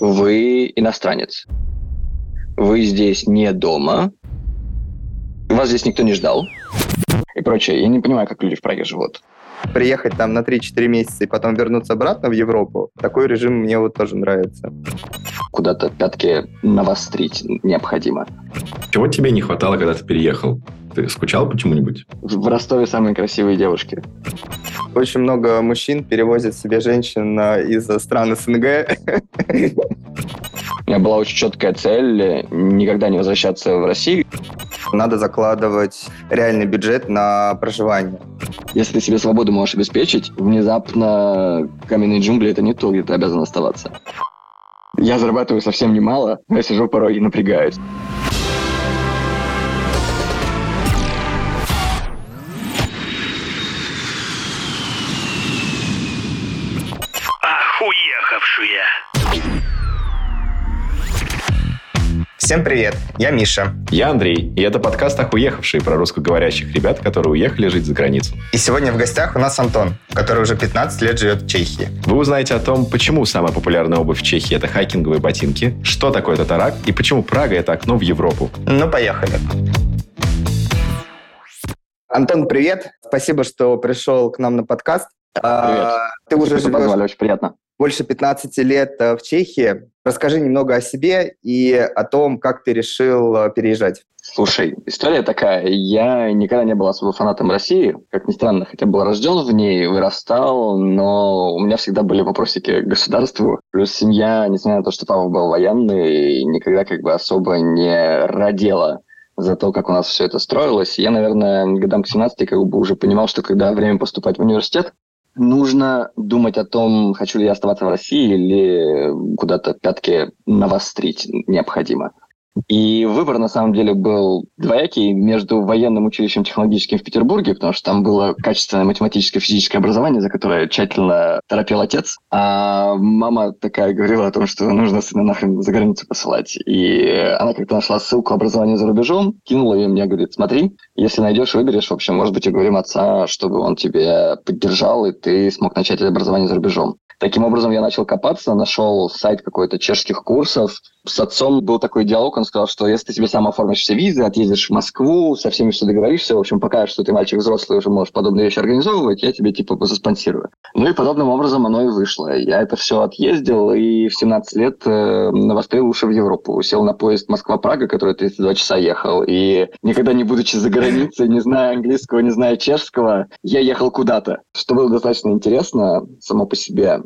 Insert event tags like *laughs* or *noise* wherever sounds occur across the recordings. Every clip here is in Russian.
вы иностранец. Вы здесь не дома. Вас здесь никто не ждал. И прочее. Я не понимаю, как люди в Праге живут. Приехать там на 3-4 месяца и потом вернуться обратно в Европу, такой режим мне вот тоже нравится. Куда-то пятки навострить необходимо. Чего тебе не хватало, когда ты переехал? Ты скучал почему-нибудь? В Ростове самые красивые девушки. Очень много мужчин перевозят себе женщин из стран СНГ. *laughs* У меня была очень четкая цель никогда не возвращаться в Россию. Надо закладывать реальный бюджет на проживание. Если ты себе свободу можешь обеспечить, внезапно каменные джунгли – это не то, где ты обязан оставаться. Я зарабатываю совсем немало, я сижу порой и напрягаюсь. Всем привет, я Миша. Я Андрей, и это подкаст «Охуехавшие» про русскоговорящих ребят, которые уехали жить за границу. И сегодня в гостях у нас Антон, который уже 15 лет живет в Чехии. Вы узнаете о том, почему самая популярная обувь в Чехии – это хайкинговые ботинки, что такое татарак и почему Прага – это окно в Европу. Ну, поехали. Антон, привет. Спасибо, что пришел к нам на подкаст. Привет. А, ты уже живешь... Позвали, очень приятно больше 15 лет э, в Чехии. Расскажи немного о себе и о том, как ты решил э, переезжать. Слушай, история такая. Я никогда не был особо фанатом России, как ни странно, хотя был рожден в ней, вырастал, но у меня всегда были вопросики к государству. Плюс семья, несмотря на то, что папа был военный, никогда как бы особо не родила за то, как у нас все это строилось. Я, наверное, годам к 17 как бы уже понимал, что когда время поступать в университет, нужно думать о том, хочу ли я оставаться в России или куда-то пятки навострить необходимо. И выбор, на самом деле, был двоякий между военным училищем технологическим в Петербурге, потому что там было качественное математическое физическое образование, за которое тщательно торопил отец. А мама такая говорила о том, что нужно сына нахрен за границу посылать. И она как-то нашла ссылку образования за рубежом, кинула ее мне, говорит, смотри, если найдешь, выберешь, в общем, может быть, уговорим отца, чтобы он тебя поддержал, и ты смог начать образование за рубежом. Таким образом, я начал копаться, нашел сайт какой-то чешских курсов. С отцом был такой диалог, он сказал, что если ты себе сам оформишь все визы, отъездишь в Москву, со всеми все договоришься, в общем, покажешь, что ты мальчик взрослый, уже можешь подобные вещи организовывать, я тебе типа заспонсирую. Ну и подобным образом оно и вышло. Я это все отъездил и в 17 лет э, навострил уши в Европу. Сел на поезд Москва-Прага, который 32 часа ехал. И никогда не будучи за границей, не зная английского, не зная чешского, я ехал куда-то, что было достаточно интересно само по себе.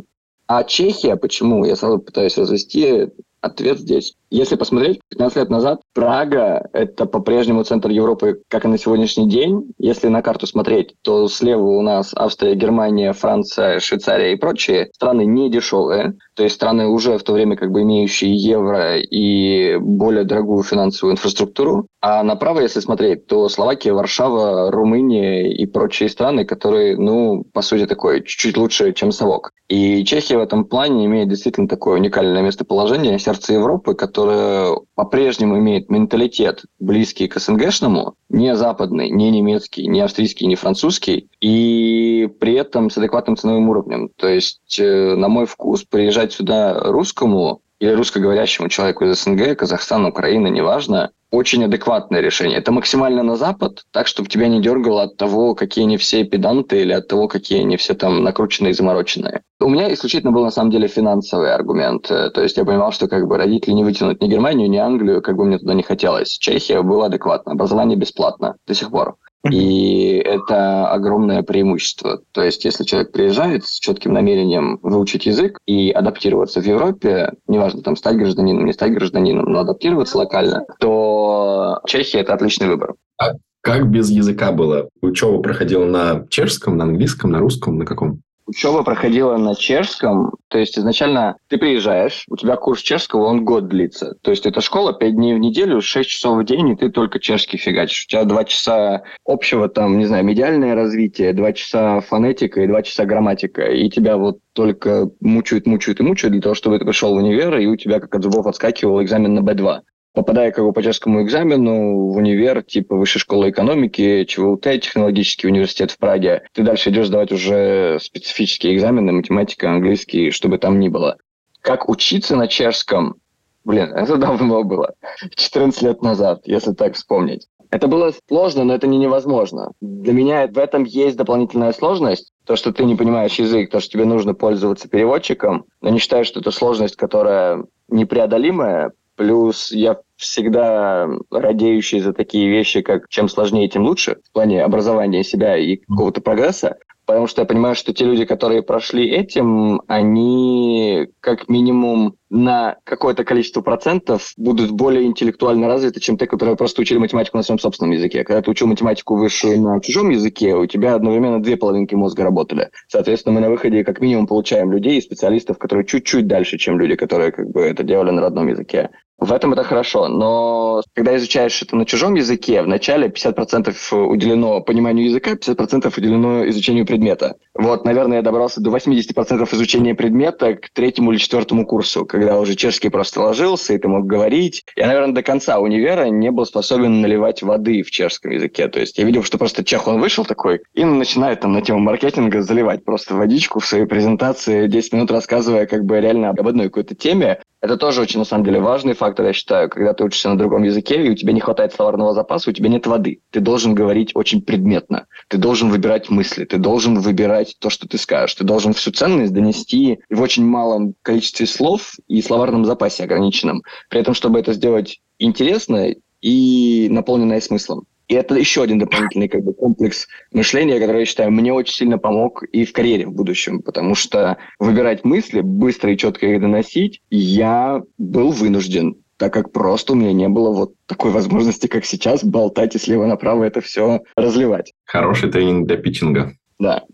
А Чехия, почему? Я сразу пытаюсь развести ответ здесь. Если посмотреть, 15 лет назад Прага – это по-прежнему центр Европы, как и на сегодняшний день. Если на карту смотреть, то слева у нас Австрия, Германия, Франция, Швейцария и прочие страны не дешевые. То есть страны уже в то время как бы имеющие евро и более дорогую финансовую инфраструктуру. А направо, если смотреть, то Словакия, Варшава, Румыния и прочие страны, которые, ну, по сути, такое чуть-чуть лучше, чем совок. И Чехия в этом плане имеет действительно такое уникальное местоположение, сердце Европы, которая по-прежнему имеет менталитет близкий к СНГшному, не западный, не немецкий, не австрийский, не французский, и при этом с адекватным ценовым уровнем. То есть, э, на мой вкус, приезжать сюда русскому или русскоговорящему человеку из СНГ, Казахстана, Украины, неважно, очень адекватное решение. Это максимально на Запад, так, чтобы тебя не дергало от того, какие они все педанты или от того, какие они все там накрученные и замороченные. У меня исключительно был на самом деле финансовый аргумент. Э, то есть я понимал, что как бы родители не вытянут ни Германию, ни Англию, как бы мне туда не хотелось. Чехия была адекватно, образование бесплатно до сих пор. И это огромное преимущество. То есть, если человек приезжает с четким намерением выучить язык и адаптироваться в Европе, неважно, там, стать гражданином, не стать гражданином, но адаптироваться локально, то Чехия – это отличный выбор. А как без языка было? Учеба проходила на чешском, на английском, на русском, на каком? Учеба проходила на чешском, то есть изначально ты приезжаешь, у тебя курс чешского, он год длится. То есть это школа 5 дней в неделю, 6 часов в день, и ты только чешский фигачишь. У тебя 2 часа общего, там, не знаю, медиальное развитие, 2 часа фонетика и 2 часа грамматика. И тебя вот только мучают, мучают и мучают для того, чтобы ты пришел в универ, и у тебя как от зубов отскакивал экзамен на B2 попадая как бы по чешскому экзамену в универ, типа Высшей школы экономики, ЧВУТ, технологический университет в Праге, ты дальше идешь сдавать уже специфические экзамены, математика, английский, чтобы там ни было. как учиться на чешском, блин, *laughs* это давно было, 14 лет назад, если так вспомнить. Это было сложно, но это не невозможно. Для меня в этом есть дополнительная сложность. То, что ты не понимаешь язык, то, что тебе нужно пользоваться переводчиком. Но не считаю, что это сложность, которая непреодолимая. Плюс я всегда радеющий за такие вещи, как чем сложнее, тем лучше в плане образования себя и какого-то прогресса. Потому что я понимаю, что те люди, которые прошли этим, они как минимум на какое-то количество процентов будут более интеллектуально развиты, чем те, которые просто учили математику на своем собственном языке. Когда ты учил математику высшую на чужом языке, у тебя одновременно две половинки мозга работали. Соответственно, мы на выходе как минимум получаем людей и специалистов, которые чуть-чуть дальше, чем люди, которые как бы это делали на родном языке. В этом это хорошо, но когда изучаешь это на чужом языке, вначале 50% уделено пониманию языка, 50% уделено изучению предмета. Вот, наверное, я добрался до 80% изучения предмета к третьему или четвертому курсу, когда уже чешский просто ложился, и ты мог говорить. Я, наверное, до конца универа не был способен наливать воды в чешском языке. То есть я видел, что просто чех, он вышел такой и начинает там на тему маркетинга заливать просто водичку в своей презентации, 10 минут рассказывая как бы реально об одной какой-то теме. Это тоже очень, на самом деле, важный фактор, я считаю, когда ты учишься на другом языке, и у тебя не хватает словарного запаса, у тебя нет воды. Ты должен говорить очень предметно. Ты должен выбирать мысли, ты должен выбирать то, что ты скажешь. Ты должен всю ценность донести в очень малом количестве слов и словарном запасе ограниченном. При этом, чтобы это сделать интересно и наполненное смыслом. И это еще один дополнительный как бы, комплекс мышления, который, я считаю, мне очень сильно помог и в карьере в будущем, потому что выбирать мысли, быстро и четко их доносить, я был вынужден так как просто у меня не было вот такой возможности, как сейчас, болтать и слева направо это все разливать. Хороший тренинг для питчинга. Да.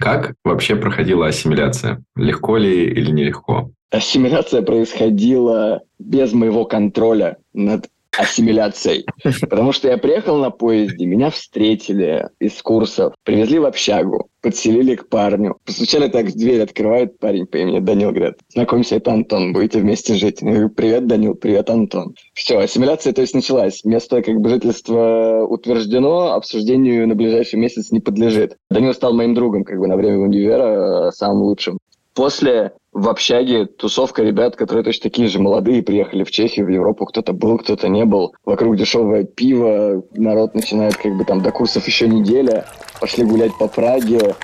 Как вообще проходила ассимиляция? Легко ли или нелегко? Ассимиляция происходила без моего контроля над ассимиляцией. Потому что я приехал на поезде, меня встретили из курсов, привезли в общагу, подселили к парню. Постучали так в дверь, открывает парень по имени Данил, говорит, знакомься, это Антон, будете вместе жить. Я говорю, привет, Данил, привет, Антон. Все, ассимиляция, то есть, началась. Место как бы жительства утверждено, обсуждению на ближайший месяц не подлежит. Данил стал моим другом как бы на время универа, самым лучшим. После в общаге тусовка ребят, которые точно такие же молодые, приехали в Чехию, в Европу, кто-то был, кто-то не был. Вокруг дешевое пиво, народ начинает как бы там до курсов еще неделя, пошли гулять по Праге.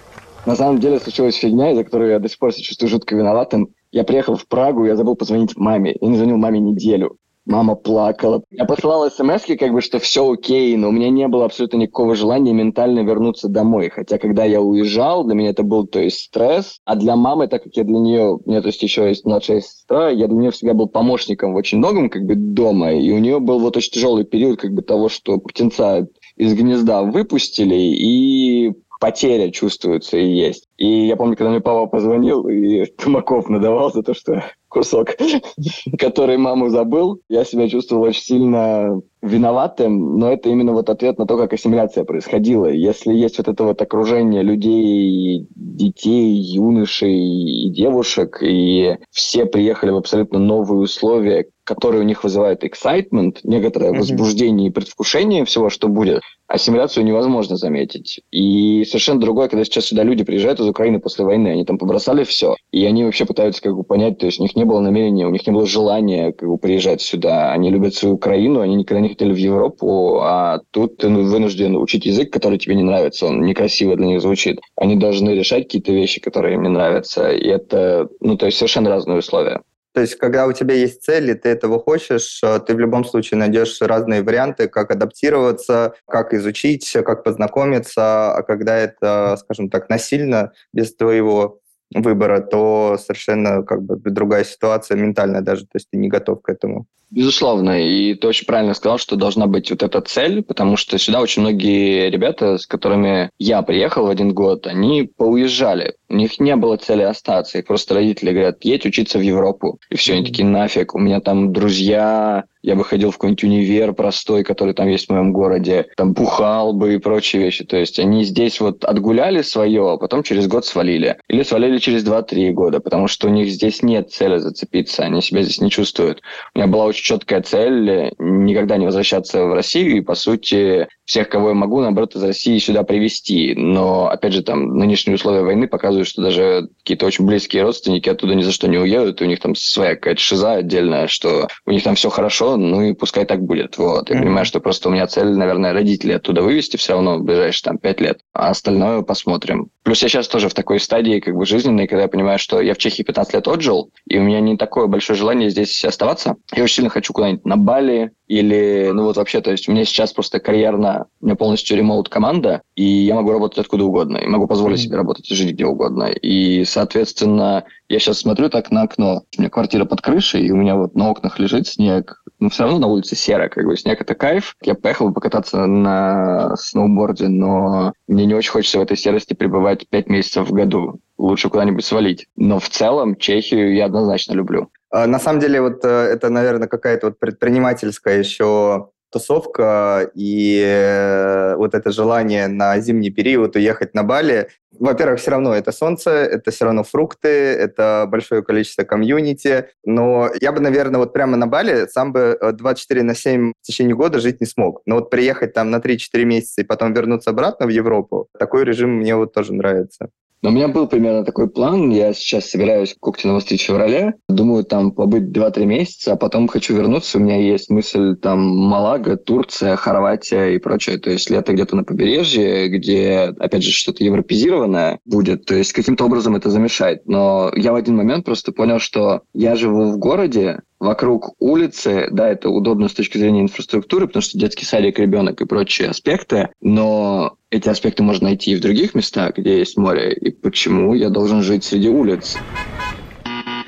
На самом деле случилась фигня, из-за которой я до сих пор себя чувствую жутко виноватым. Я приехал в Прагу, я забыл позвонить маме. Я не звонил маме неделю. Мама плакала. Я посылал смс как бы, что все окей, но у меня не было абсолютно никакого желания ментально вернуться домой. Хотя, когда я уезжал, для меня это был, то есть, стресс. А для мамы, так как я для нее, у меня, то есть, еще есть младшая сестра, я для нее всегда был помощником в очень многом, как бы, дома. И у нее был вот очень тяжелый период, как бы, того, что птенца из гнезда выпустили, и потеря чувствуется и есть. И я помню, когда мне папа позвонил и *laughs* Тумаков надавал за то, что *laughs* кусок, *laughs* который маму забыл, я себя чувствовал очень сильно виноватым, но это именно вот ответ на то, как ассимиляция происходила. Если есть вот это вот окружение людей, детей, юношей и девушек, и все приехали в абсолютно новые условия, которые у них вызывают excitement, некоторое mm-hmm. возбуждение и предвкушение всего, что будет, ассимиляцию невозможно заметить. И совершенно другое, когда сейчас сюда люди приезжают из Украины после войны, они там побросали все, и они вообще пытаются как бы понять, то есть у них не было намерения, у них не было желания как бы приезжать сюда. Они любят свою Украину, они никогда не хотели в Европу, а тут ты вынужден учить язык, который тебе не нравится, он некрасиво для них звучит. Они должны решать какие-то вещи, которые им не нравятся, и это, ну, то есть совершенно разные условия. То есть, когда у тебя есть цели, ты этого хочешь, э, ты в любом случае найдешь разные варианты, как адаптироваться, как изучить, как познакомиться, а когда это, скажем так, насильно, без твоего выбора, то совершенно как бы другая ситуация ментальная даже, то есть ты не готов к этому. Безусловно, и ты очень правильно сказал, что должна быть вот эта цель, потому что сюда очень многие ребята, с которыми я приехал в один год, они поуезжали. У них не было цели остаться, и просто родители говорят, едь учиться в Европу. И все, они такие, нафиг, у меня там друзья, я бы ходил в какой-нибудь универ простой, который там есть в моем городе, там бухал бы и прочие вещи. То есть они здесь вот отгуляли свое, а потом через год свалили. Или свалили через 2-3 года, потому что у них здесь нет цели зацепиться, они себя здесь не чувствуют. У меня была очень четкая цель никогда не возвращаться в Россию и, по сути, всех, кого я могу, наоборот, из России сюда привести. Но, опять же, там нынешние условия войны показывают, что даже какие-то очень близкие родственники оттуда ни за что не уедут, и у них там своя какая-то шиза отдельная, что у них там все хорошо, ну и пускай так будет. Вот. Я mm-hmm. понимаю, что просто у меня цель, наверное, родителей оттуда вывести все равно в ближайшие там пять лет, а остальное посмотрим. Плюс я сейчас тоже в такой стадии как бы жизненной, когда я понимаю, что я в Чехии 15 лет отжил, и у меня не такое большое желание здесь оставаться. Я очень сильно хочу куда-нибудь на Бали, или, ну вот вообще, то есть у меня сейчас просто карьерно, у меня полностью ремоут команда, и я могу работать откуда угодно, и могу позволить mm-hmm. себе работать и жить где угодно. И, соответственно, я сейчас смотрю так на окно, у меня квартира под крышей, и у меня вот на окнах лежит снег, но все равно на улице серо, как бы снег это кайф. Я поехал покататься на сноуборде, но мне не очень хочется в этой серости пребывать пять месяцев в году. Лучше куда-нибудь свалить. Но в целом Чехию я однозначно люблю. А, на самом деле, вот э, это, наверное, какая-то вот предпринимательская еще тусовка и э, вот это желание на зимний период уехать на Бали. Во-первых, все равно это солнце, это все равно фрукты, это большое количество комьюнити. Но я бы, наверное, вот прямо на Бали сам бы 24 э, на 7 в течение года жить не смог. Но вот приехать там на 3-4 месяца и потом вернуться обратно в Европу, такой режим мне вот тоже нравится. Но у меня был примерно такой план. Я сейчас собираюсь когти навострить в феврале. Думаю, там побыть 2-3 месяца, а потом хочу вернуться. У меня есть мысль там Малага, Турция, Хорватия и прочее. То есть лето где-то на побережье, где, опять же, что-то европезированное будет. То есть каким-то образом это замешать. Но я в один момент просто понял, что я живу в городе, вокруг улицы, да, это удобно с точки зрения инфраструктуры, потому что детский садик, ребенок и прочие аспекты, но эти аспекты можно найти и в других местах, где есть море. И почему я должен жить среди улиц,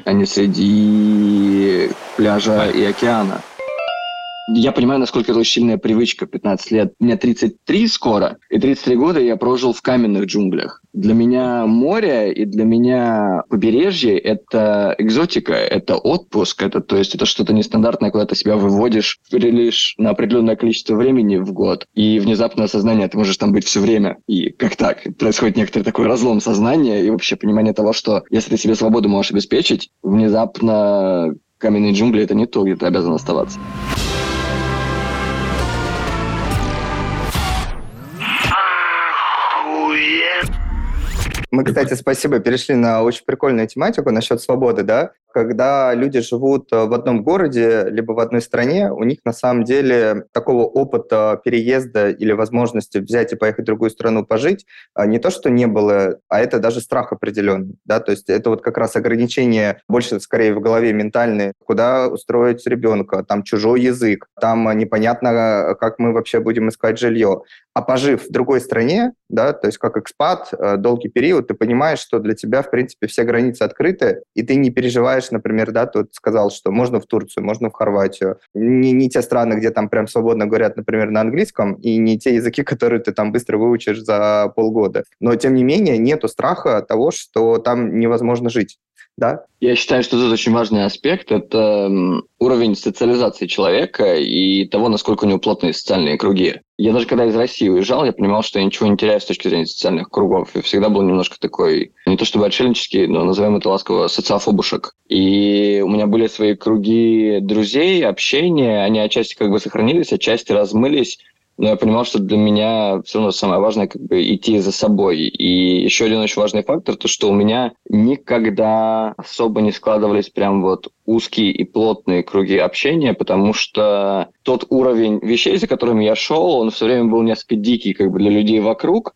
а не среди пляжа и океана? Я понимаю, насколько это очень сильная привычка 15 лет. Мне 33 скоро, и 33 года я прожил в каменных джунглях. Для меня море и для меня побережье – это экзотика, это отпуск, это, то есть это что-то нестандартное, куда ты себя выводишь лишь на определенное количество времени в год, и внезапно осознание, ты можешь там быть все время. И как так? Происходит некоторый такой разлом сознания и вообще понимание того, что если ты себе свободу можешь обеспечить, внезапно каменные джунгли – это не то, где ты обязан оставаться. Мы, кстати, спасибо, перешли на очень прикольную тематику насчет свободы, да когда люди живут э, в одном городе, либо в одной стране, у них на самом деле такого опыта переезда или возможности взять и поехать в другую страну пожить а, не то, что не было, а это даже страх определенный. Да? То есть это вот как раз ограничение больше скорее в голове ментальные, куда устроить ребенка, там чужой язык, там непонятно, как мы вообще будем искать жилье. А пожив в другой стране, да, то есть как экспат, э, долгий период, ты понимаешь, что для тебя, в принципе, все границы открыты, и ты не переживаешь знаешь, например, да, тут сказал, что можно в Турцию, можно в Хорватию. Не, не те страны, где там прям свободно говорят, например, на английском, и не те языки, *laughs* которые ты там быстро выучишь за полгода. Но, тем не менее, нету страха того, что там невозможно жить да? Я считаю, что тут очень важный аспект – это уровень социализации человека и того, насколько у него плотные социальные круги. Я даже когда из России уезжал, я понимал, что я ничего не теряю с точки зрения социальных кругов. И всегда был немножко такой, не то чтобы отшельнический, но назовем это ласково, социофобушек. И у меня были свои круги друзей, общения, они отчасти как бы сохранились, отчасти размылись но я понимал, что для меня все равно самое важное как бы идти за собой. И еще один очень важный фактор, то что у меня никогда особо не складывались прям вот узкие и плотные круги общения, потому что тот уровень вещей, за которыми я шел, он все время был несколько дикий как бы для людей вокруг,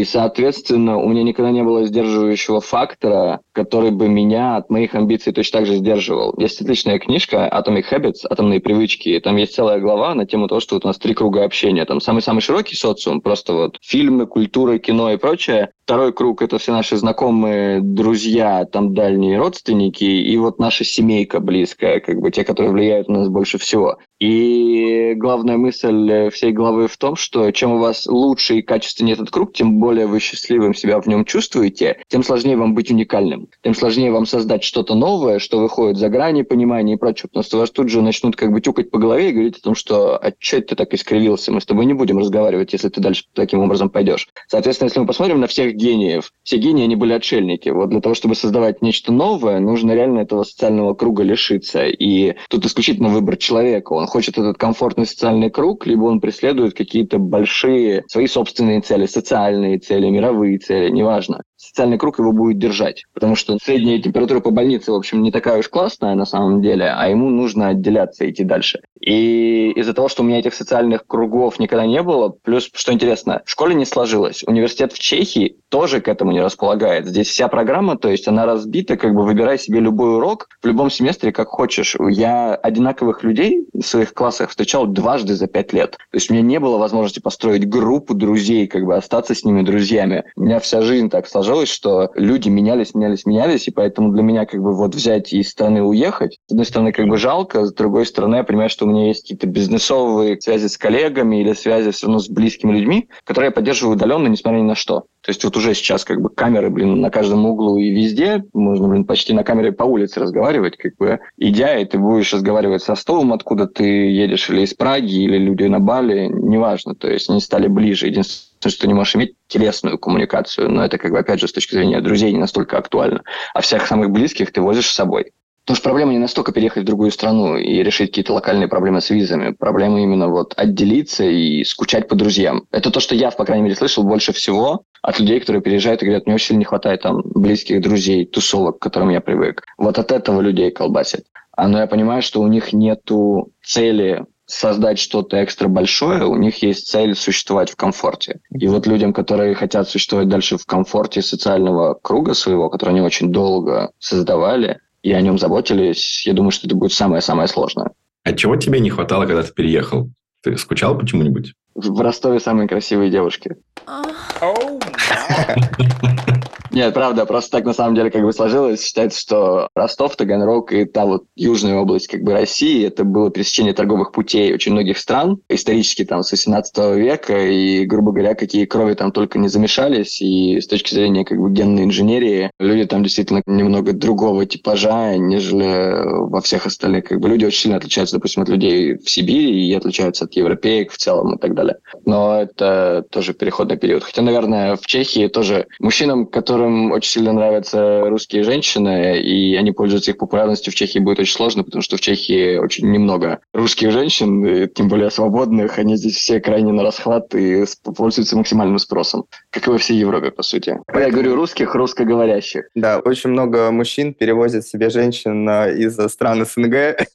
и, соответственно, у меня никогда не было сдерживающего фактора, который бы меня от моих амбиций точно так же сдерживал. Есть отличная книжка Atomic Habits, атомные привычки. Там есть целая глава на тему того, что вот у нас три круга общения. Там самый-самый широкий социум, просто вот фильмы, культура, кино и прочее. Второй круг – это все наши знакомые, друзья, там дальние родственники, и вот наша семейка близкая, как бы те, которые влияют на нас больше всего. И главная мысль всей главы в том, что чем у вас лучше и качественнее этот круг, тем более вы счастливым себя в нем чувствуете, тем сложнее вам быть уникальным, тем сложнее вам создать что-то новое, что выходит за грани понимания и прочего, потому что вас тут же начнут как бы тюкать по голове и говорить о том, что «а что ты так искривился, мы с тобой не будем разговаривать, если ты дальше таким образом пойдешь». Соответственно, если мы посмотрим на всех гениев, все гении, они были отшельники. Вот для того, чтобы создавать нечто новое, нужно реально этого социального круга лишиться. И тут исключительно выбор человека. Он хочет этот комфортный социальный круг, либо он преследует какие-то большие свои собственные цели, социальные цели, мировые цели, неважно. Социальный круг его будет держать. Потому что средняя температура по больнице, в общем, не такая уж классная на самом деле, а ему нужно отделяться и идти дальше. И из-за того, что у меня этих социальных кругов никогда не было, плюс, что интересно, в школе не сложилось. Университет в Чехии тоже к этому не располагает. Здесь вся программа, то есть она разбита, как бы выбирай себе любой урок в любом семестре, как хочешь. Я одинаковых людей в своих классах встречал дважды за пять лет. То есть у меня не было возможности построить группу друзей, как бы остаться с ними друзьями. У меня вся жизнь так сложилась, что люди менялись, менялись, менялись, и поэтому для меня как бы вот взять из страны уехать, с одной стороны, как бы жалко, с другой стороны, я понимаю, что у меня есть какие-то бизнесовые связи с коллегами или связи все равно с близкими людьми, которые я поддерживаю удаленно, несмотря ни на что. То есть вот уже сейчас как бы камеры, блин, на каждом углу и везде. Можно, блин, почти на камере по улице разговаривать. Как бы идя, и ты будешь разговаривать со столом, откуда ты едешь, или из Праги, или люди на Бали, неважно. То есть они стали ближе. Единственное, что ты не можешь иметь телесную коммуникацию, но это, как бы, опять же, с точки зрения друзей не настолько актуально. А всех самых близких ты возишь с собой. Потому что проблема не настолько переехать в другую страну и решить какие-то локальные проблемы с визами. Проблема именно вот отделиться и скучать по друзьям. Это то, что я, по крайней мере, слышал больше всего от людей, которые переезжают и говорят, мне очень не хватает там близких друзей, тусовок, к которым я привык. Вот от этого людей колбасит. А, но я понимаю, что у них нету цели создать что-то экстра большое, у них есть цель существовать в комфорте. И вот людям, которые хотят существовать дальше в комфорте социального круга своего, который они очень долго создавали, и о нем заботились, я думаю, что это будет самое-самое сложное. А чего тебе не хватало, когда ты переехал? Ты скучал почему-нибудь? В Ростове самые красивые девушки. *laughs* Нет, правда, просто так на самом деле как бы сложилось. Считается, что Ростов, Таганрог и та вот южная область как бы России, это было пересечение торговых путей очень многих стран, исторически там с 18 века, и, грубо говоря, какие крови там только не замешались, и с точки зрения как бы генной инженерии, люди там действительно немного другого типажа, нежели во всех остальных. Как бы люди очень сильно отличаются, допустим, от людей в Сибири и отличаются от европеек в целом и так далее. Но это тоже переходный период. Хотя, наверное, в Чехии тоже мужчинам, которые которым очень сильно нравятся русские женщины, и они пользуются их популярностью в Чехии, будет очень сложно, потому что в Чехии очень немного русских женщин, и тем более свободных. Они здесь все крайне на расхват и пользуются максимальным спросом, как и во всей Европе, по сути. Я говорю русских, русскоговорящих. Да, очень много мужчин перевозят себе женщин из стран СНГ.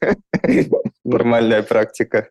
*laughs* Нормальная практика.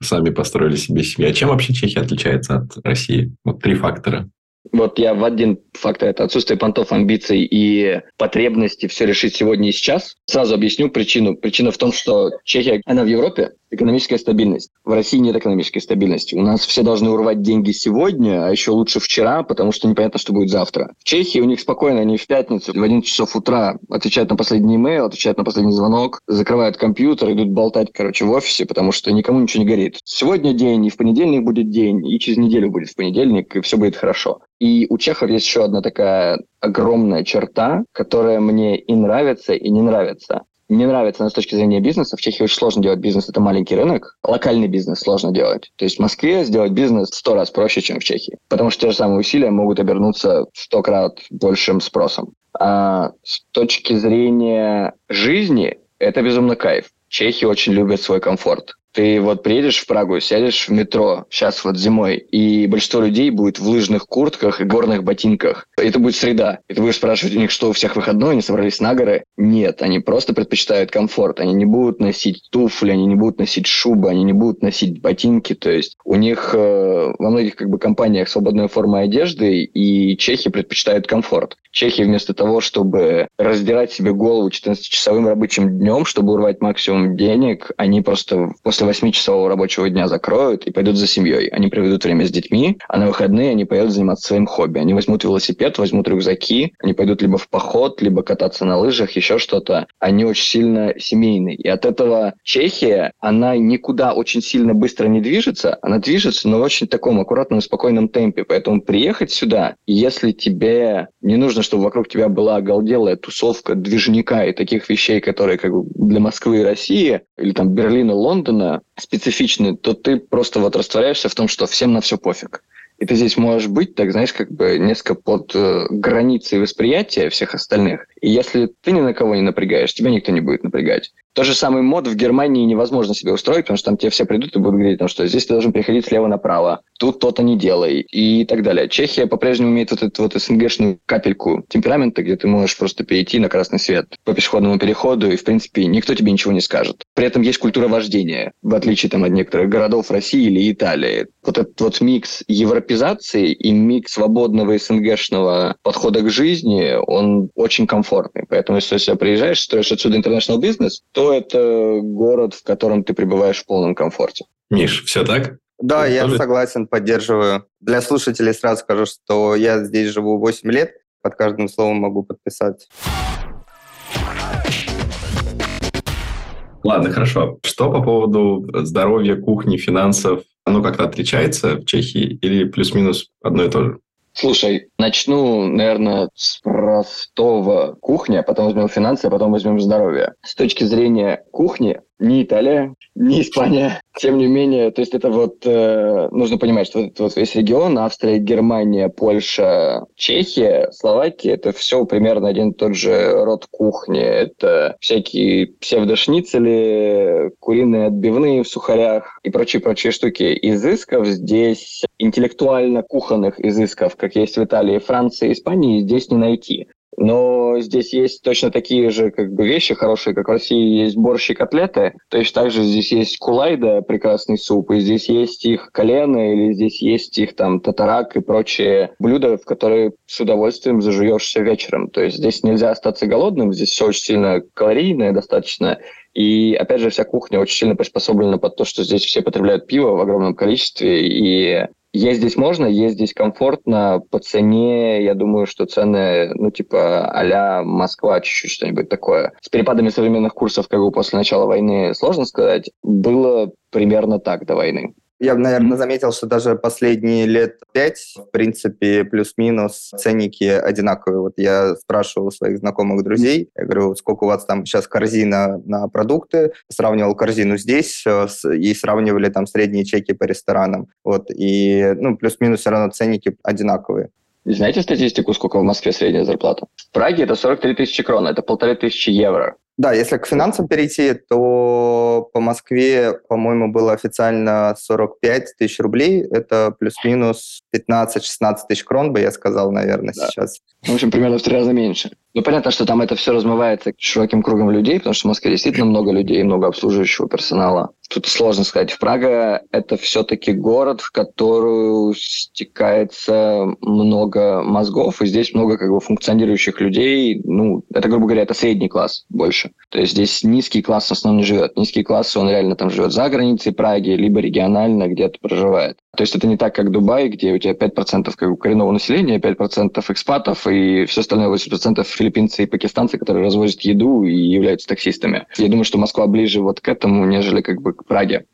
Сами построили себе семью. А чем вообще Чехия отличается от России? Вот три фактора. Вот я в один фактор, это отсутствие понтов, амбиций и потребности все решить сегодня и сейчас. Сразу объясню причину. Причина в том, что Чехия, она в Европе, экономическая стабильность. В России нет экономической стабильности. У нас все должны урвать деньги сегодня, а еще лучше вчера, потому что непонятно, что будет завтра. В Чехии у них спокойно, они в пятницу в 11 часов утра отвечают на последний имейл, отвечают на последний звонок, закрывают компьютер, идут болтать, короче, в офисе, потому что никому ничего не горит. Сегодня день, и в понедельник будет день, и через неделю будет в понедельник, и все будет хорошо. И у чехов есть еще одна такая огромная черта, которая мне и нравится, и не нравится. Мне нравится она с точки зрения бизнеса. В Чехии очень сложно делать бизнес, это маленький рынок. Локальный бизнес сложно делать. То есть в Москве сделать бизнес в сто раз проще, чем в Чехии. Потому что те же самые усилия могут обернуться в сто крат большим спросом. А с точки зрения жизни это безумно кайф. Чехи очень любят свой комфорт. Ты вот приедешь в Прагу, сядешь в метро, сейчас вот зимой, и большинство людей будет в лыжных куртках и горных ботинках. Это будет среда. И ты будешь спрашивать у них, что у всех выходной, они собрались на горы. Нет, они просто предпочитают комфорт. Они не будут носить туфли, они не будут носить шубы, они не будут носить ботинки. То есть у них э, во многих как бы компаниях свободная форма одежды, и чехи предпочитают комфорт. Чехи вместо того, чтобы раздирать себе голову 14-часовым рабочим днем, чтобы урвать максимум денег, они просто после после 8-часового рабочего дня закроют и пойдут за семьей. Они проведут время с детьми, а на выходные они поедут заниматься своим хобби. Они возьмут велосипед, возьмут рюкзаки, они пойдут либо в поход, либо кататься на лыжах, еще что-то. Они очень сильно семейные. И от этого Чехия, она никуда очень сильно быстро не движется, она движется, но в очень таком аккуратном и спокойном темпе. Поэтому приехать сюда, если тебе не нужно, чтобы вокруг тебя была оголделая тусовка движника и таких вещей, которые как бы для Москвы и России, или там Берлина, Лондона, специфичный, то ты просто вот растворяешься в том, что всем на все пофиг. И ты здесь можешь быть, так знаешь, как бы несколько под э, границей восприятия всех остальных. И если ты ни на кого не напрягаешь, тебя никто не будет напрягать. Тот же самый мод в Германии невозможно себе устроить, потому что там тебе все придут и будут говорить, ну, что здесь ты должен переходить слева направо, тут то-то не делай и так далее. Чехия по-прежнему имеет вот эту вот СНГшную капельку темперамента, где ты можешь просто перейти на красный свет по пешеходному переходу, и, в принципе, никто тебе ничего не скажет. При этом есть культура вождения, в отличие там, от некоторых городов России или Италии. Вот этот вот микс европезации и микс свободного СНГшного подхода к жизни, он очень комфортный. Поэтому, если ты приезжаешь, строишь отсюда international бизнес, то это город, в котором ты пребываешь в полном комфорте. Миш, все так? Да, я тоже... согласен, поддерживаю. Для слушателей сразу скажу, что я здесь живу 8 лет, под каждым словом могу подписать. Ладно, хорошо. Что по поводу здоровья, кухни, финансов? Оно как-то отличается в Чехии или плюс-минус одно и то же? Слушай, начну, наверное, с простого кухни, а потом возьмем финансы, а потом возьмем здоровье. С точки зрения кухни, ни Италия, ни Испания. Тем не менее, то есть это вот э, нужно понимать, что вот, вот весь регион, Австрия, Германия, Польша, Чехия, Словакия, это все примерно один и тот же род кухни. Это всякие псевдошницели, куриные отбивные в сухарях и прочие-прочие штуки. Изысков здесь, интеллектуально-кухонных изысков, как есть в Италии, Франции, Испании, здесь не найти. Но здесь есть точно такие же как бы вещи хорошие, как в России есть борщ и котлеты. То есть также здесь есть кулайда, прекрасный суп, и здесь есть их колено, или здесь есть их там татарак и прочие блюда, в которые с удовольствием зажуешься вечером. То есть здесь нельзя остаться голодным, здесь все очень сильно калорийное достаточно. И, опять же, вся кухня очень сильно приспособлена под то, что здесь все потребляют пиво в огромном количестве, и здесь можно, здесь комфортно. По цене, я думаю, что цены, ну, типа а Москва, чуть-чуть что-нибудь такое. С перепадами современных курсов, как бы после начала войны, сложно сказать. Было примерно так до войны. Я, наверное, заметил, что даже последние лет пять, в принципе, плюс-минус ценники одинаковые. Вот я спрашивал своих знакомых друзей, я говорю, сколько у вас там сейчас корзина на продукты, сравнивал корзину здесь э, и сравнивали там средние чеки по ресторанам. Вот, и, ну, плюс-минус все равно ценники одинаковые. Знаете статистику, сколько в Москве средняя зарплата? В Праге это 43 тысячи крон, это полторы тысячи евро. Да, если к финансам перейти, то по Москве, по-моему, было официально 45 тысяч рублей. Это плюс-минус 15-16 тысяч крон бы, я сказал, наверное, да. сейчас. В общем, примерно в три раза меньше. Ну, понятно, что там это все размывается широким кругом людей, потому что в Москве действительно много людей, много обслуживающего персонала. Тут сложно сказать. Прага это все-таки город, в который стекается много мозгов, и здесь много как бы функционирующих людей. Ну, это, грубо говоря, это средний класс больше. То есть здесь низкий класс в основном не живет. Низкий класс, он реально там живет за границей Праги, либо регионально где-то проживает. То есть это не так, как Дубай, где у тебя 5% как бы коренного населения, 5% экспатов, и все остальное 80% филиппинцы и пакистанцы, которые развозят еду и являются таксистами. Я думаю, что Москва ближе вот к этому, нежели как бы к Праге.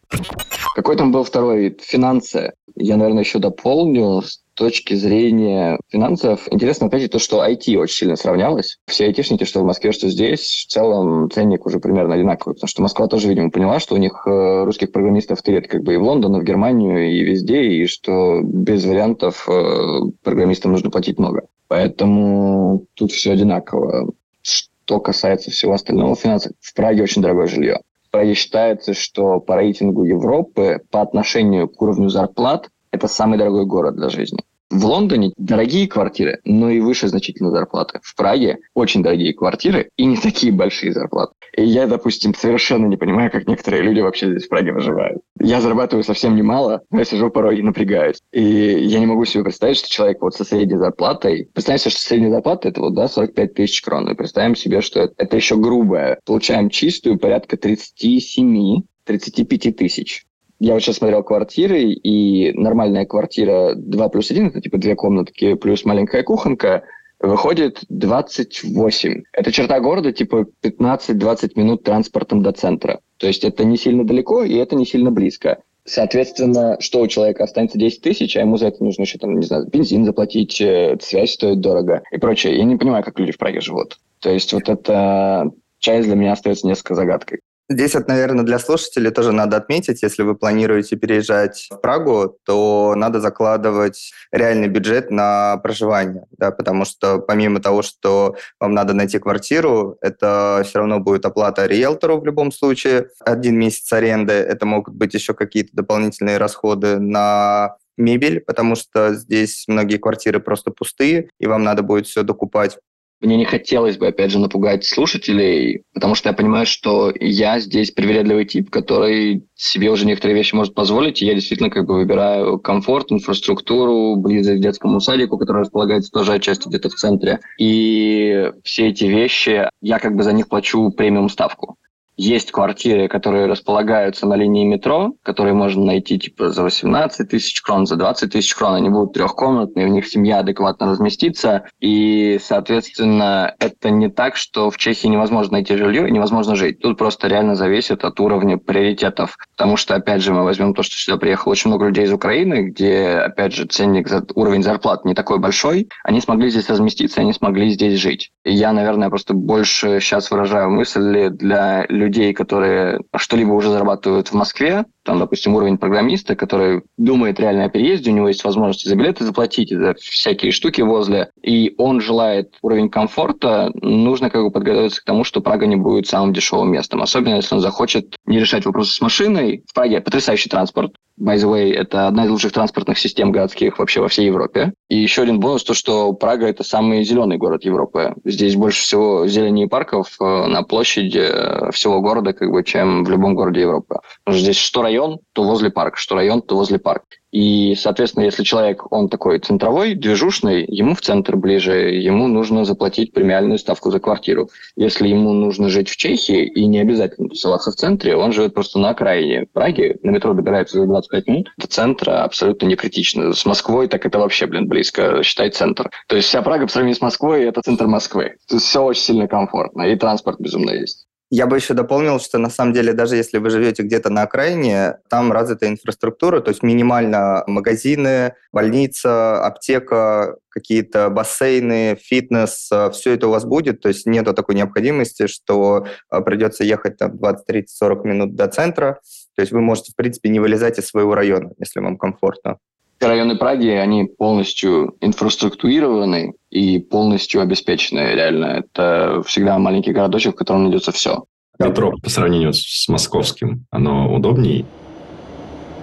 Какой там был второй? Финансы. Я, наверное, еще дополню точки зрения финансов. Интересно отметить то, что IT очень сильно сравнялось. Все айтишники, что в Москве, что здесь, в целом ценник уже примерно одинаковый. Потому что Москва тоже, видимо, поняла, что у них э, русских программистов тырят как бы и в Лондон, и в Германию, и везде, и что без вариантов э, программистам нужно платить много. Поэтому тут все одинаково. Что касается всего остального финансов, в Праге очень дорогое жилье. В Праге считается, что по рейтингу Европы по отношению к уровню зарплат это самый дорогой город для жизни. В Лондоне дорогие квартиры, но и выше значительно зарплаты. В Праге очень дорогие квартиры и не такие большие зарплаты. И я, допустим, совершенно не понимаю, как некоторые люди вообще здесь в Праге выживают. Я зарабатываю совсем немало, но я сижу порой и напрягаюсь. И я не могу себе представить, что человек вот со средней зарплатой... Представим себе, что средняя зарплата это вот, да, 45 тысяч крон. И представим себе, что это, еще грубое. Получаем чистую порядка 37 35 тысяч я вот сейчас смотрел квартиры, и нормальная квартира 2 плюс 1, это типа две комнатки плюс маленькая кухонка, выходит 28. Это черта города, типа 15-20 минут транспортом до центра. То есть это не сильно далеко, и это не сильно близко. Соответственно, что у человека останется 10 тысяч, а ему за это нужно еще, там, не знаю, бензин заплатить, э, связь стоит дорого и прочее. Я не понимаю, как люди в Праге живут. То есть вот эта часть для меня остается несколько загадкой. Здесь вот, наверное, для слушателей тоже надо отметить, если вы планируете переезжать в Прагу, то надо закладывать реальный бюджет на проживание, да, потому что помимо того, что вам надо найти квартиру, это все равно будет оплата риэлтору в любом случае, один месяц аренды, это могут быть еще какие-то дополнительные расходы на мебель, потому что здесь многие квартиры просто пустые, и вам надо будет все докупать. Мне не хотелось бы, опять же, напугать слушателей, потому что я понимаю, что я здесь привередливый тип, который себе уже некоторые вещи может позволить, и я действительно как бы выбираю комфорт, инфраструктуру, близость к детскому садику, который располагается тоже отчасти где-то в центре. И все эти вещи, я как бы за них плачу премиум ставку. Есть квартиры, которые располагаются на линии метро, которые можно найти типа за 18 тысяч крон, за 20 тысяч крон. Они будут трехкомнатные, в них семья адекватно разместится. И, соответственно, это не так, что в Чехии невозможно найти жилье и невозможно жить. Тут просто реально зависит от уровня приоритетов. Потому что, опять же, мы возьмем то, что сюда приехало очень много людей из Украины, где, опять же, ценник за уровень зарплат не такой большой. Они смогли здесь разместиться, они смогли здесь жить. И я, наверное, просто больше сейчас выражаю мысль для людей, людей, которые что-либо уже зарабатывают в Москве, там, допустим, уровень программиста, который думает реально о переезде, у него есть возможность за билеты заплатить, за всякие штуки возле, и он желает уровень комфорта, нужно как бы подготовиться к тому, что Прага не будет самым дешевым местом. Особенно, если он захочет не решать вопросы с машиной. В Праге потрясающий транспорт. By the way, это одна из лучших транспортных систем городских вообще во всей Европе. И еще один бонус, то, что Прага – это самый зеленый город Европы. Здесь больше всего зелени и парков э, на площади э, всего города, как бы, чем в любом городе Европы. Потому что здесь что район то возле парка, что район, то возле парка. И, соответственно, если человек, он такой центровой, движушный, ему в центр ближе, ему нужно заплатить премиальную ставку за квартиру. Если ему нужно жить в Чехии и не обязательно тусоваться в центре, он живет просто на окраине Праги, на метро добирается за 25 минут, до центра абсолютно не критично. С Москвой так это вообще, блин, близко, считай, центр. То есть вся Прага по сравнению с Москвой – это центр Москвы. Все очень сильно комфортно, и транспорт безумно есть. Я бы еще дополнил, что на самом деле, даже если вы живете где-то на окраине, там развита инфраструктура, то есть минимально магазины, больница, аптека, какие-то бассейны, фитнес, э, все это у вас будет, то есть нету такой необходимости, что э, придется ехать там 20, 30, 40 минут до центра, то есть вы можете, в принципе, не вылезать из своего района, если вам комфортно. Районы Праги, они полностью инфраструктурированы и полностью обеспечены, реально. Это всегда маленький городочек, в котором найдется все. Метро по сравнению с московским, оно удобнее?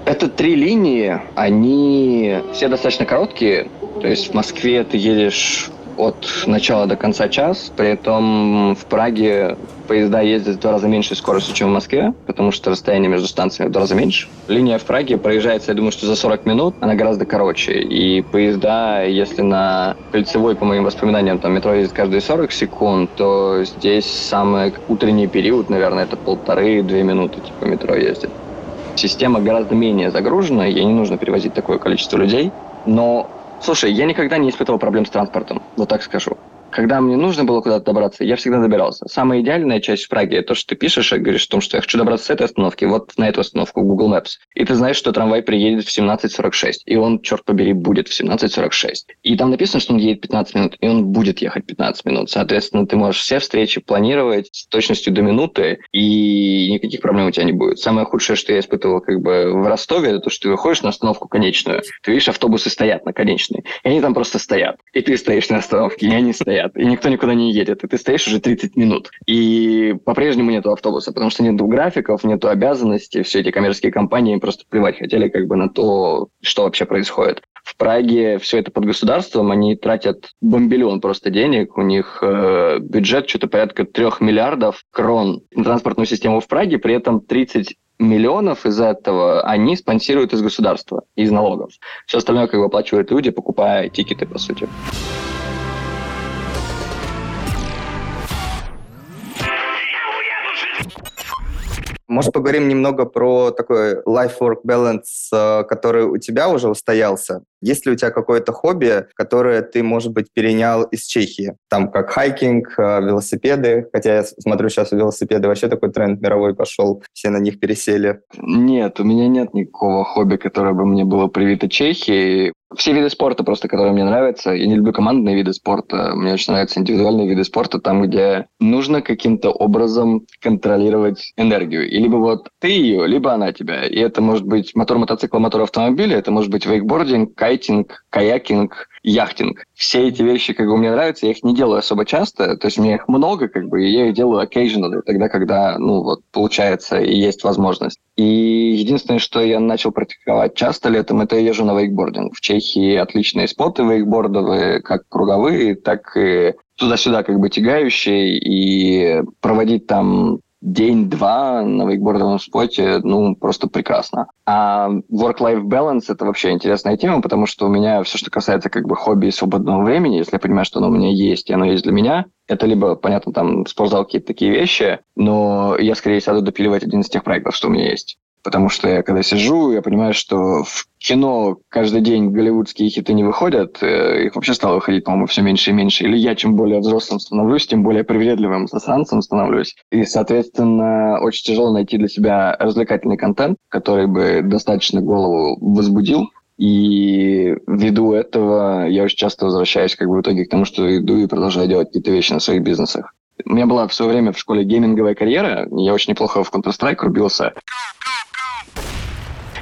Это три линии, они все достаточно короткие. То есть в Москве ты едешь от начала до конца час. При этом в Праге поезда ездят в два раза меньшей скоростью, чем в Москве, потому что расстояние между станциями в два раза меньше. Линия в Праге проезжается, я думаю, что за 40 минут, она гораздо короче. И поезда, если на кольцевой, по моим воспоминаниям, там метро ездит каждые 40 секунд, то здесь самый утренний период, наверное, это полторы-две минуты, типа метро ездит. Система гораздо менее загружена, ей не нужно перевозить такое количество людей, но Слушай, я никогда не испытывал проблем с транспортом, вот так скажу когда мне нужно было куда-то добраться, я всегда добирался. Самая идеальная часть в Праге – то, что ты пишешь и говоришь о том, что я хочу добраться с этой остановки, вот на эту остановку Google Maps. И ты знаешь, что трамвай приедет в 17.46, и он, черт побери, будет в 17.46. И там написано, что он едет 15 минут, и он будет ехать 15 минут. Соответственно, ты можешь все встречи планировать с точностью до минуты, и никаких проблем у тебя не будет. Самое худшее, что я испытывал как бы в Ростове, это то, что ты выходишь на остановку конечную, ты видишь, автобусы стоят на конечной, и они там просто стоят. И ты стоишь на остановке, и они стоят стоят, и никто никуда не едет, и ты стоишь уже 30 минут. И по-прежнему нету автобуса, потому что нету графиков, нету обязанностей, все эти коммерческие компании просто плевать хотели как бы на то, что вообще происходит. В Праге все это под государством, они тратят бомбиллион просто денег, у них э, бюджет что-то порядка трех миллиардов крон на транспортную систему в Праге, при этом 30 миллионов из этого они спонсируют из государства, из налогов. Все остальное как бы оплачивают люди, покупая тикеты, по сути. Может, поговорим немного про такой life-work balance, э, который у тебя уже устоялся? Есть ли у тебя какое-то хобби, которое ты, может быть, перенял из Чехии? Там как хайкинг, э, велосипеды, хотя я смотрю, сейчас велосипеды вообще такой тренд мировой пошел, все на них пересели. Нет, у меня нет никакого хобби, которое бы мне было привито Чехии. Все виды спорта просто, которые мне нравятся. Я не люблю командные виды спорта. Мне очень нравятся индивидуальные виды спорта, там, где нужно каким-то образом контролировать энергию. И либо вот ты ее, либо она тебя. И это может быть мотор мотоцикла, мотор автомобиля, это может быть вейкбординг, кайтинг, каякинг, яхтинг. Все эти вещи, как бы, мне нравятся, я их не делаю особо часто, то есть меня их много, как бы, и я их делаю occasionally, тогда, когда, ну, вот, получается и есть возможность. И единственное, что я начал практиковать часто летом, это я езжу на вейкбординг. В Чехии отличные споты вейкбордовые, как круговые, так и туда-сюда как бы тягающие, и проводить там день-два на вейкбордовом споте, ну, просто прекрасно. А work-life balance — это вообще интересная тема, потому что у меня все, что касается как бы хобби и свободного времени, если я понимаю, что оно у меня есть, и оно есть для меня, это либо, понятно, там спортзал какие-то такие вещи, но я скорее сяду допиливать один из тех проектов, что у меня есть. Потому что я когда сижу, я понимаю, что в кино каждый день голливудские хиты не выходят. Э, их вообще стало выходить, по-моему, все меньше и меньше. Или я чем более взрослым становлюсь, тем более привередливым засранцем становлюсь. И, соответственно, очень тяжело найти для себя развлекательный контент, который бы достаточно голову возбудил. И ввиду этого я очень часто возвращаюсь как бы в итоге к тому, что иду и продолжаю делать какие-то вещи на своих бизнесах. У меня была в свое время в школе гейминговая карьера. Я очень неплохо в Counter-Strike рубился.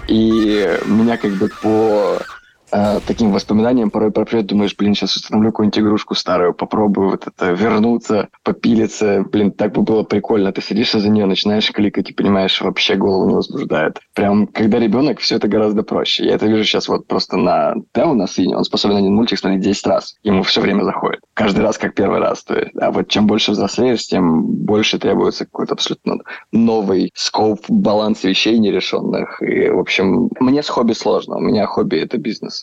И меня как бы по э, таким воспоминаниям порой пропрет, думаешь, блин, сейчас установлю какую-нибудь игрушку старую, попробую вот это вернуться, попилиться, блин, так бы было прикольно. Ты сидишь за нее, начинаешь кликать и понимаешь, вообще голову не возбуждает. Прям, когда ребенок, все это гораздо проще. Я это вижу сейчас вот просто на Тео, на сыне, он способен один мультик смотреть 10 раз. Ему все время заходит. Каждый раз как первый раз. То есть, а вот чем больше взрослеешь, тем больше требуется какой-то абсолютно новый скоп, баланс вещей нерешенных. И, в общем, мне с хобби сложно. У меня хобби — это бизнес.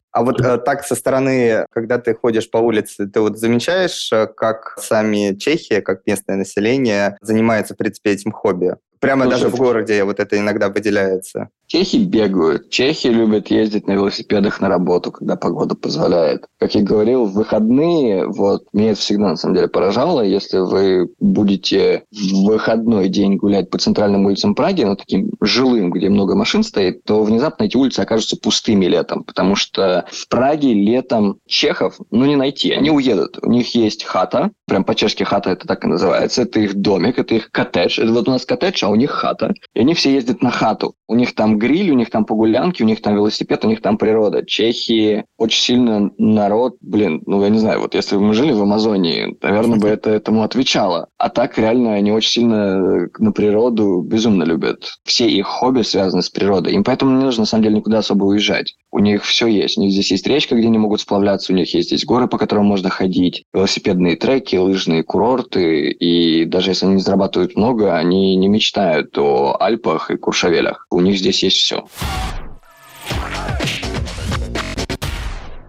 А вот э, так со стороны, когда ты ходишь по улице, ты вот замечаешь, э, как сами чехи, как местное население занимается, в принципе, этим хобби? Прямо Слушай, даже в городе вот это иногда выделяется. Чехи бегают. Чехи любят ездить на велосипедах на работу, когда погода позволяет. Как я говорил, в выходные, вот, меня это всегда на самом деле поражало, если вы будете в выходной день гулять по центральным улицам Праги, ну, таким жилым, где много машин стоит, то внезапно эти улицы окажутся пустыми летом, потому что в Праге летом чехов, ну, не найти. Они уедут. У них есть хата, прям по-чешски хата это так и называется, это их домик, это их коттедж. Это вот у нас коттедж, а у них хата. И они все ездят на хату. У них там гриль, у них там погулянки, у них там велосипед, у них там природа. Чехии очень сильно народ, блин, ну я не знаю, вот если бы мы жили в Амазонии, наверное, бы это этому отвечало. А так реально они очень сильно на природу безумно любят. Все их хобби связаны с природой. Им поэтому не нужно на самом деле никуда особо уезжать. У них все есть. У них здесь есть речка, где они могут сплавляться, у них есть здесь горы, по которым можно ходить, велосипедные треки, лыжные курорты. И даже если они не зарабатывают много, они не мечтают о Альпах и Куршавелях. У них здесь есть все.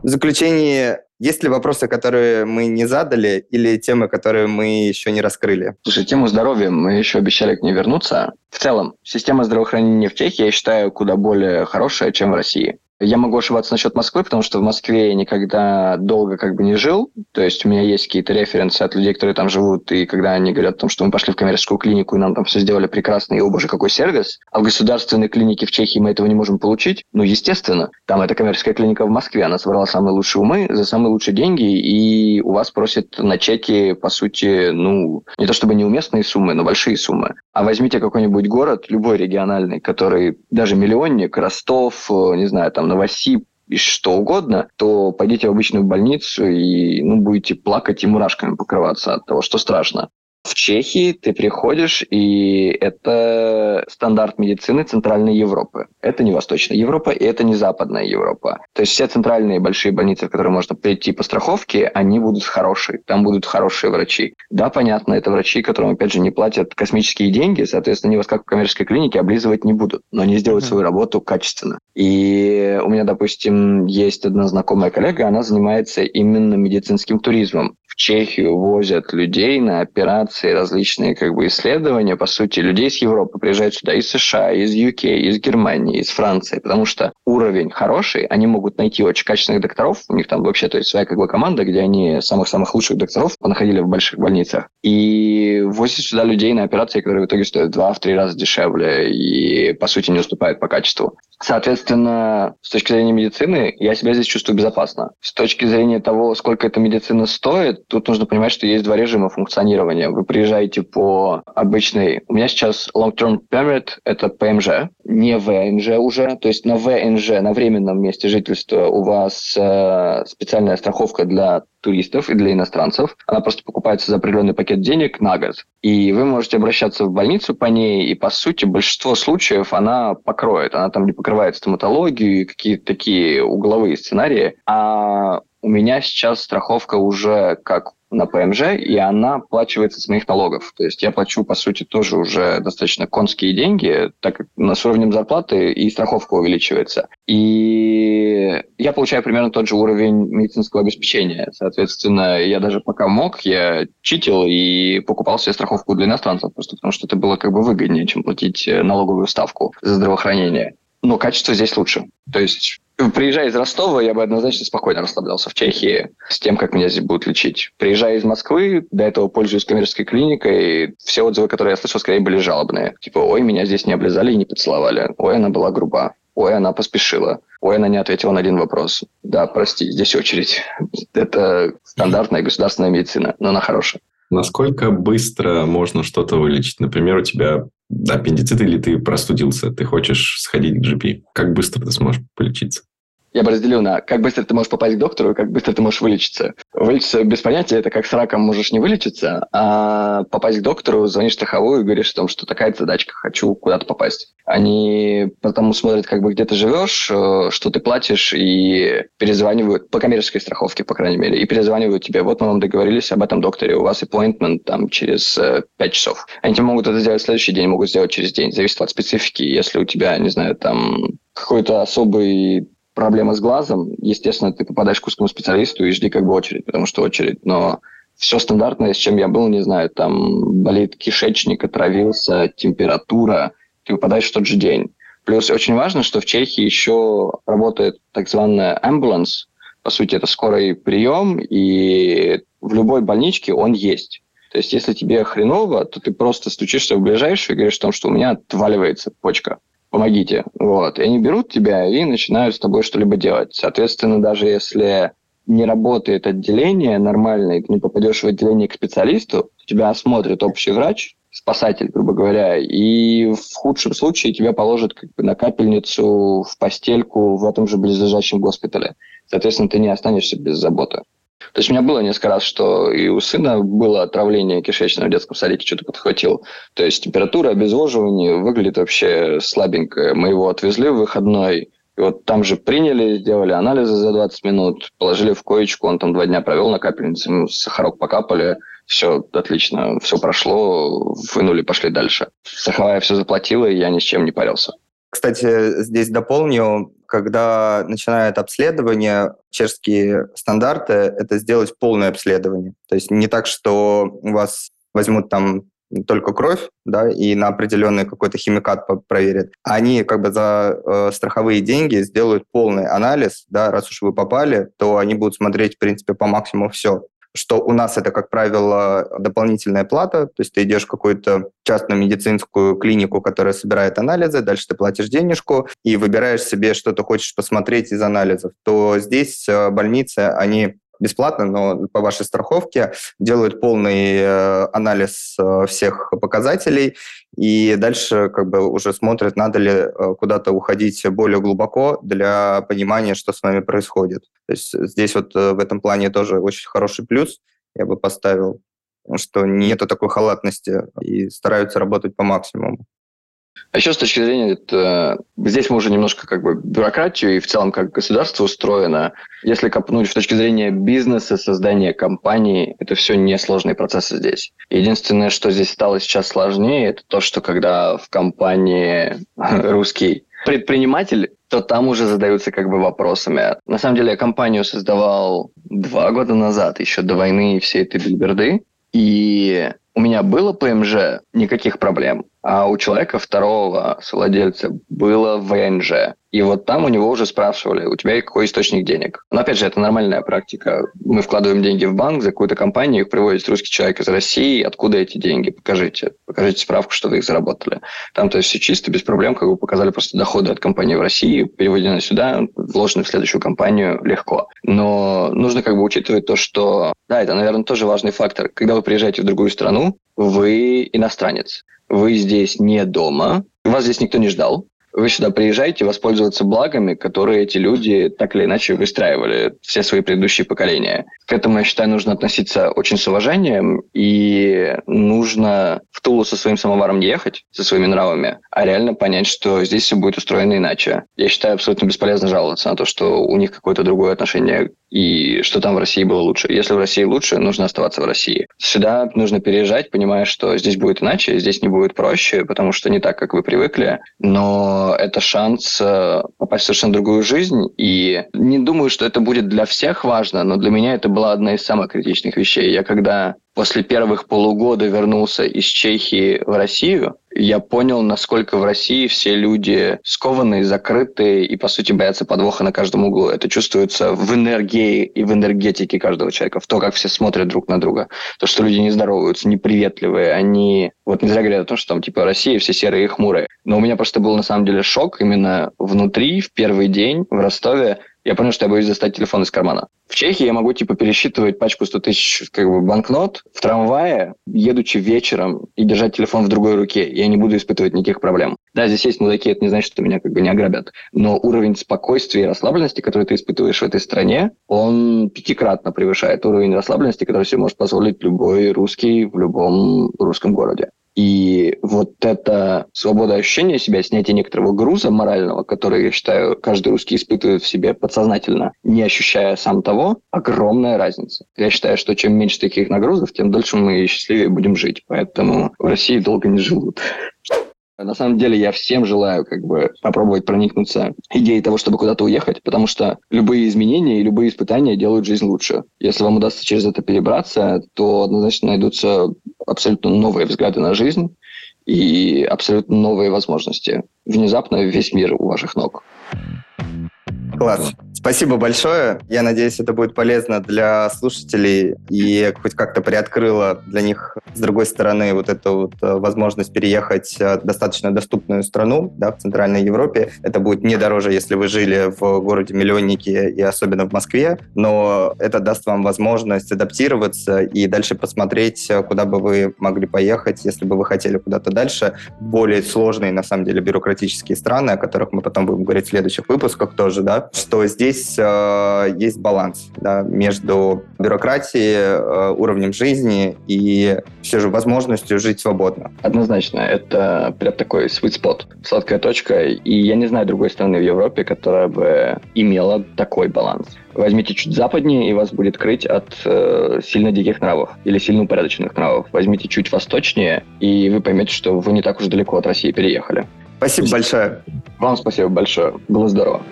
В заключении, есть ли вопросы, которые мы не задали, или темы, которые мы еще не раскрыли? Слушай, тему здоровья мы еще обещали к ней вернуться. В целом, система здравоохранения в Чехии, я считаю, куда более хорошая, чем в России. Я могу ошибаться насчет Москвы, потому что в Москве я никогда долго как бы не жил. То есть у меня есть какие-то референсы от людей, которые там живут, и когда они говорят о том, что мы пошли в коммерческую клинику, и нам там все сделали прекрасно, и, о боже, какой сервис. А в государственной клинике в Чехии мы этого не можем получить. Ну, естественно. Там эта коммерческая клиника в Москве, она собрала самые лучшие умы за самые лучшие деньги, и у вас просят на чеке, по сути, ну, не то чтобы неуместные суммы, но большие суммы. А возьмите какой-нибудь город, любой региональный, который даже миллионник, Ростов, не знаю, там, Новосиб что угодно, то пойдите в обычную больницу и ну, будете плакать и мурашками покрываться от того, что страшно. В Чехии ты приходишь, и это стандарт медицины Центральной Европы. Это не Восточная Европа, и это не Западная Европа. То есть все центральные большие больницы, в которые можно прийти по страховке, они будут хорошие. Там будут хорошие врачи. Да, понятно, это врачи, которым, опять же, не платят космические деньги, соответственно, они вас как в коммерческой клинике облизывать не будут, но они сделают свою работу качественно. И у меня, допустим, есть одна знакомая коллега, она занимается именно медицинским туризмом Чехию возят людей на операции, различные как бы исследования. По сути, людей из Европы приезжают сюда из США, из UK, из Германии, из Франции, потому что уровень хороший, они могут найти очень качественных докторов, у них там вообще то есть своя как бы команда, где они самых-самых лучших докторов понаходили в больших больницах, и возят сюда людей на операции, которые в итоге стоят два-три раза дешевле и, по сути, не уступают по качеству. Соответственно, с точки зрения медицины, я себя здесь чувствую безопасно. С точки зрения того, сколько эта медицина стоит, тут нужно понимать, что есть два режима функционирования. Вы приезжаете по обычной... У меня сейчас long-term permit – это ПМЖ, не ВНЖ уже. То есть на ВНЖ, на временном месте жительства, у вас э, специальная страховка для туристов и для иностранцев. Она просто покупается за определенный пакет денег на год. И вы можете обращаться в больницу по ней, и, по сути, большинство случаев она покроет. Она там не покрывает стоматологию и какие-то такие угловые сценарии. А у меня сейчас страховка уже как на ПМЖ, и она оплачивается с моих налогов. То есть я плачу, по сути, тоже уже достаточно конские деньги, так как у нас уровнем зарплаты и страховка увеличивается. И я получаю примерно тот же уровень медицинского обеспечения. Соответственно, я даже пока мог, я читил и покупал себе страховку для иностранцев, просто потому что это было как бы выгоднее, чем платить налоговую ставку за здравоохранение. Но качество здесь лучше. То есть Приезжая из Ростова, я бы однозначно спокойно расслаблялся в Чехии с тем, как меня здесь будут лечить. Приезжая из Москвы, до этого пользуюсь коммерческой клиникой, все отзывы, которые я слышал, скорее были жалобные. Типа, ой, меня здесь не облизали и не поцеловали. Ой, она была груба. Ой, она поспешила. Ой, она не ответила на один вопрос. Да, прости, здесь очередь. Это стандартная государственная медицина, но она хорошая. Насколько быстро можно что-то вылечить? Например, у тебя аппендицит или ты простудился, ты хочешь сходить к GP. Как быстро ты сможешь полечиться? Я бы разделил на как быстро ты можешь попасть к доктору как быстро ты можешь вылечиться. Вылечиться без понятия, это как с раком можешь не вылечиться, а попасть к доктору, звонишь страховую и говоришь о том, что такая задачка, хочу куда-то попасть. Они потому смотрят, как бы где ты живешь, э, что ты платишь, и перезванивают, по коммерческой страховке, по крайней мере, и перезванивают тебе, вот мы вам договорились об этом докторе, у вас appointment там через э, 5 часов. Они тебе могут это сделать в следующий день, могут сделать через день, зависит от специфики. Если у тебя, не знаю, там какой-то особый проблема с глазом, естественно, ты попадаешь к узкому специалисту и жди как бы очередь, потому что очередь, но все стандартное, с чем я был, не знаю, там болит кишечник, отравился, температура, ты выпадаешь в тот же день. Плюс очень важно, что в Чехии еще работает так званая ambulance, по сути, это скорый прием, и в любой больничке он есть. То есть, если тебе хреново, то ты просто стучишься в ближайшую и говоришь о том, что у меня отваливается почка помогите. Вот. И они берут тебя и начинают с тобой что-либо делать. Соответственно, даже если не работает отделение нормально, и ты не попадешь в отделение к специалисту, тебя осмотрит общий врач, спасатель, грубо говоря, и в худшем случае тебя положат как бы на капельницу, в постельку в этом же близлежащем госпитале. Соответственно, ты не останешься без заботы. То есть у меня было несколько раз, что и у сына было отравление кишечного в детском садике, что-то подхватил. То есть температура, обезвоживание выглядит вообще слабенько. Мы его отвезли в выходной, и вот там же приняли, сделали анализы за 20 минут, положили в коечку, он там два дня провел на капельнице, мы сахарок покапали, все отлично, все прошло, вынули, пошли дальше. Страховая все заплатила, и я ни с чем не парился. Кстати, здесь дополню, когда начинают обследование, чешские стандарты – это сделать полное обследование. То есть не так, что у вас возьмут там только кровь, да, и на определенный какой-то химикат проверят. Они как бы за э, страховые деньги сделают полный анализ, да, раз уж вы попали, то они будут смотреть, в принципе, по максимуму все что у нас это, как правило, дополнительная плата, то есть ты идешь в какую-то частную медицинскую клинику, которая собирает анализы, дальше ты платишь денежку и выбираешь себе, что ты хочешь посмотреть из анализов, то здесь э, больницы, они бесплатно, но по вашей страховке делают полный э, анализ э, всех показателей и дальше как бы уже смотрят, надо ли э, куда-то уходить более глубоко для понимания, что с вами происходит. То есть здесь вот в этом плане тоже очень хороший плюс я бы поставил, что нету такой халатности и стараются работать по максимуму. А еще с точки зрения, это, здесь мы уже немножко как бы бюрократию и в целом как государство устроено. Если копнуть с точки зрения бизнеса, создания компании, это все несложные процессы здесь. Единственное, что здесь стало сейчас сложнее, это то, что когда в компании *laughs* русский предприниматель, то там уже задаются как бы вопросами. На самом деле я компанию создавал два года назад, еще до войны и всей этой бельберды. И у меня было ПМЖ, никаких проблем. А у человека второго совладельца было ВНЖ. И вот там у него уже спрашивали, у тебя какой источник денег. Но опять же, это нормальная практика. Мы вкладываем деньги в банк за какую-то компанию, их приводит русский человек из России. Откуда эти деньги? Покажите. Покажите справку, что вы их заработали. Там то есть все чисто, без проблем, как бы показали просто доходы от компании в России, переведены сюда, вложены в следующую компанию легко. Но нужно как бы учитывать то, что, да, это, наверное, тоже важный фактор. Когда вы приезжаете в другую страну, вы иностранец. Вы здесь не дома, вас здесь никто не ждал, вы сюда приезжаете воспользоваться благами, которые эти люди так или иначе выстраивали все свои предыдущие поколения. К этому, я считаю, нужно относиться очень с уважением, и нужно в Тулу со своим самоваром не ехать, со своими нравами, а реально понять, что здесь все будет устроено иначе. Я считаю абсолютно бесполезно жаловаться на то, что у них какое-то другое отношение и что там в России было лучше. Если в России лучше, нужно оставаться в России. Сюда нужно переезжать, понимая, что здесь будет иначе, здесь не будет проще, потому что не так, как вы привыкли, но это шанс э, попасть в совершенно другую жизнь, и не думаю, что это будет для всех важно, но для меня это была одна из самых критичных вещей. Я когда после первых полугода вернулся из Чехии в Россию, я понял, насколько в России все люди скованные, закрытые и, по сути, боятся подвоха на каждом углу. Это чувствуется в энергии и в энергетике каждого человека, в то, как все смотрят друг на друга. То, что люди не здороваются, неприветливые, они... Вот не зря говорят о том, что там, типа, Россия все серые и хмурые. Но у меня просто был, на самом деле, шок именно внутри, в первый день в Ростове, я понял, что я боюсь достать телефон из кармана. В Чехии я могу, типа, пересчитывать пачку 100 тысяч как бы, банкнот в трамвае, едучи вечером, и держать телефон в другой руке. Я не буду испытывать никаких проблем. Да, здесь есть мудаки, это не значит, что меня как бы не ограбят. Но уровень спокойствия и расслабленности, который ты испытываешь в этой стране, он пятикратно превышает уровень расслабленности, который себе может позволить любой русский в любом русском городе. И вот это свобода ощущения себя, снятие некоторого груза морального, который, я считаю, каждый русский испытывает в себе подсознательно, не ощущая сам того, огромная разница. Я считаю, что чем меньше таких нагрузов, тем дольше мы счастливее будем жить. Поэтому в России долго не живут. На самом деле я всем желаю как бы попробовать проникнуться идеей того, чтобы куда-то уехать, потому что любые изменения и любые испытания делают жизнь лучше. Если вам удастся через это перебраться, то однозначно найдутся абсолютно новые взгляды на жизнь и абсолютно новые возможности. Внезапно весь мир у ваших ног. Класс. Спасибо большое. Я надеюсь, это будет полезно для слушателей и хоть как-то приоткрыло для них, с другой стороны, вот эту вот э, возможность переехать в достаточно доступную страну, да, в Центральной Европе. Это будет не дороже, если вы жили в городе-миллионнике и особенно в Москве, но это даст вам возможность адаптироваться и дальше посмотреть, куда бы вы могли поехать, если бы вы хотели куда-то дальше. Более сложные, на самом деле, бюрократические страны, о которых мы потом будем говорить в следующих выпусках тоже, да, что здесь э, есть баланс да, между бюрократией, э, уровнем жизни и все же возможностью жить свободно. Однозначно, это прям такой sweet spot, сладкая точка, и я не знаю другой страны в Европе, которая бы имела такой баланс. Возьмите чуть западнее, и вас будет крыть от э, сильно диких нравов или сильно упорядоченных нравов. Возьмите чуть восточнее, и вы поймете, что вы не так уж далеко от России переехали. Спасибо большое. Вам спасибо большое. Было здорово.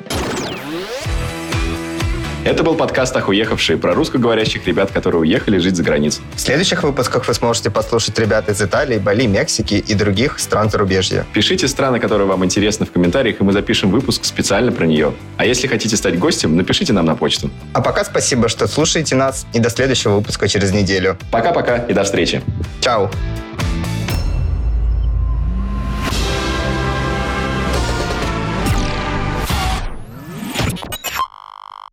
Это был подкаст «Охуехавшие» про русскоговорящих ребят, которые уехали жить за границу. В следующих выпусках вы сможете послушать ребят из Италии, Бали, Мексики и других стран зарубежья. Пишите страны, которые вам интересны в комментариях, и мы запишем выпуск специально про нее. А если хотите стать гостем, напишите нам на почту. А пока спасибо, что слушаете нас, и до следующего выпуска через неделю. Пока-пока и до встречи. Чао.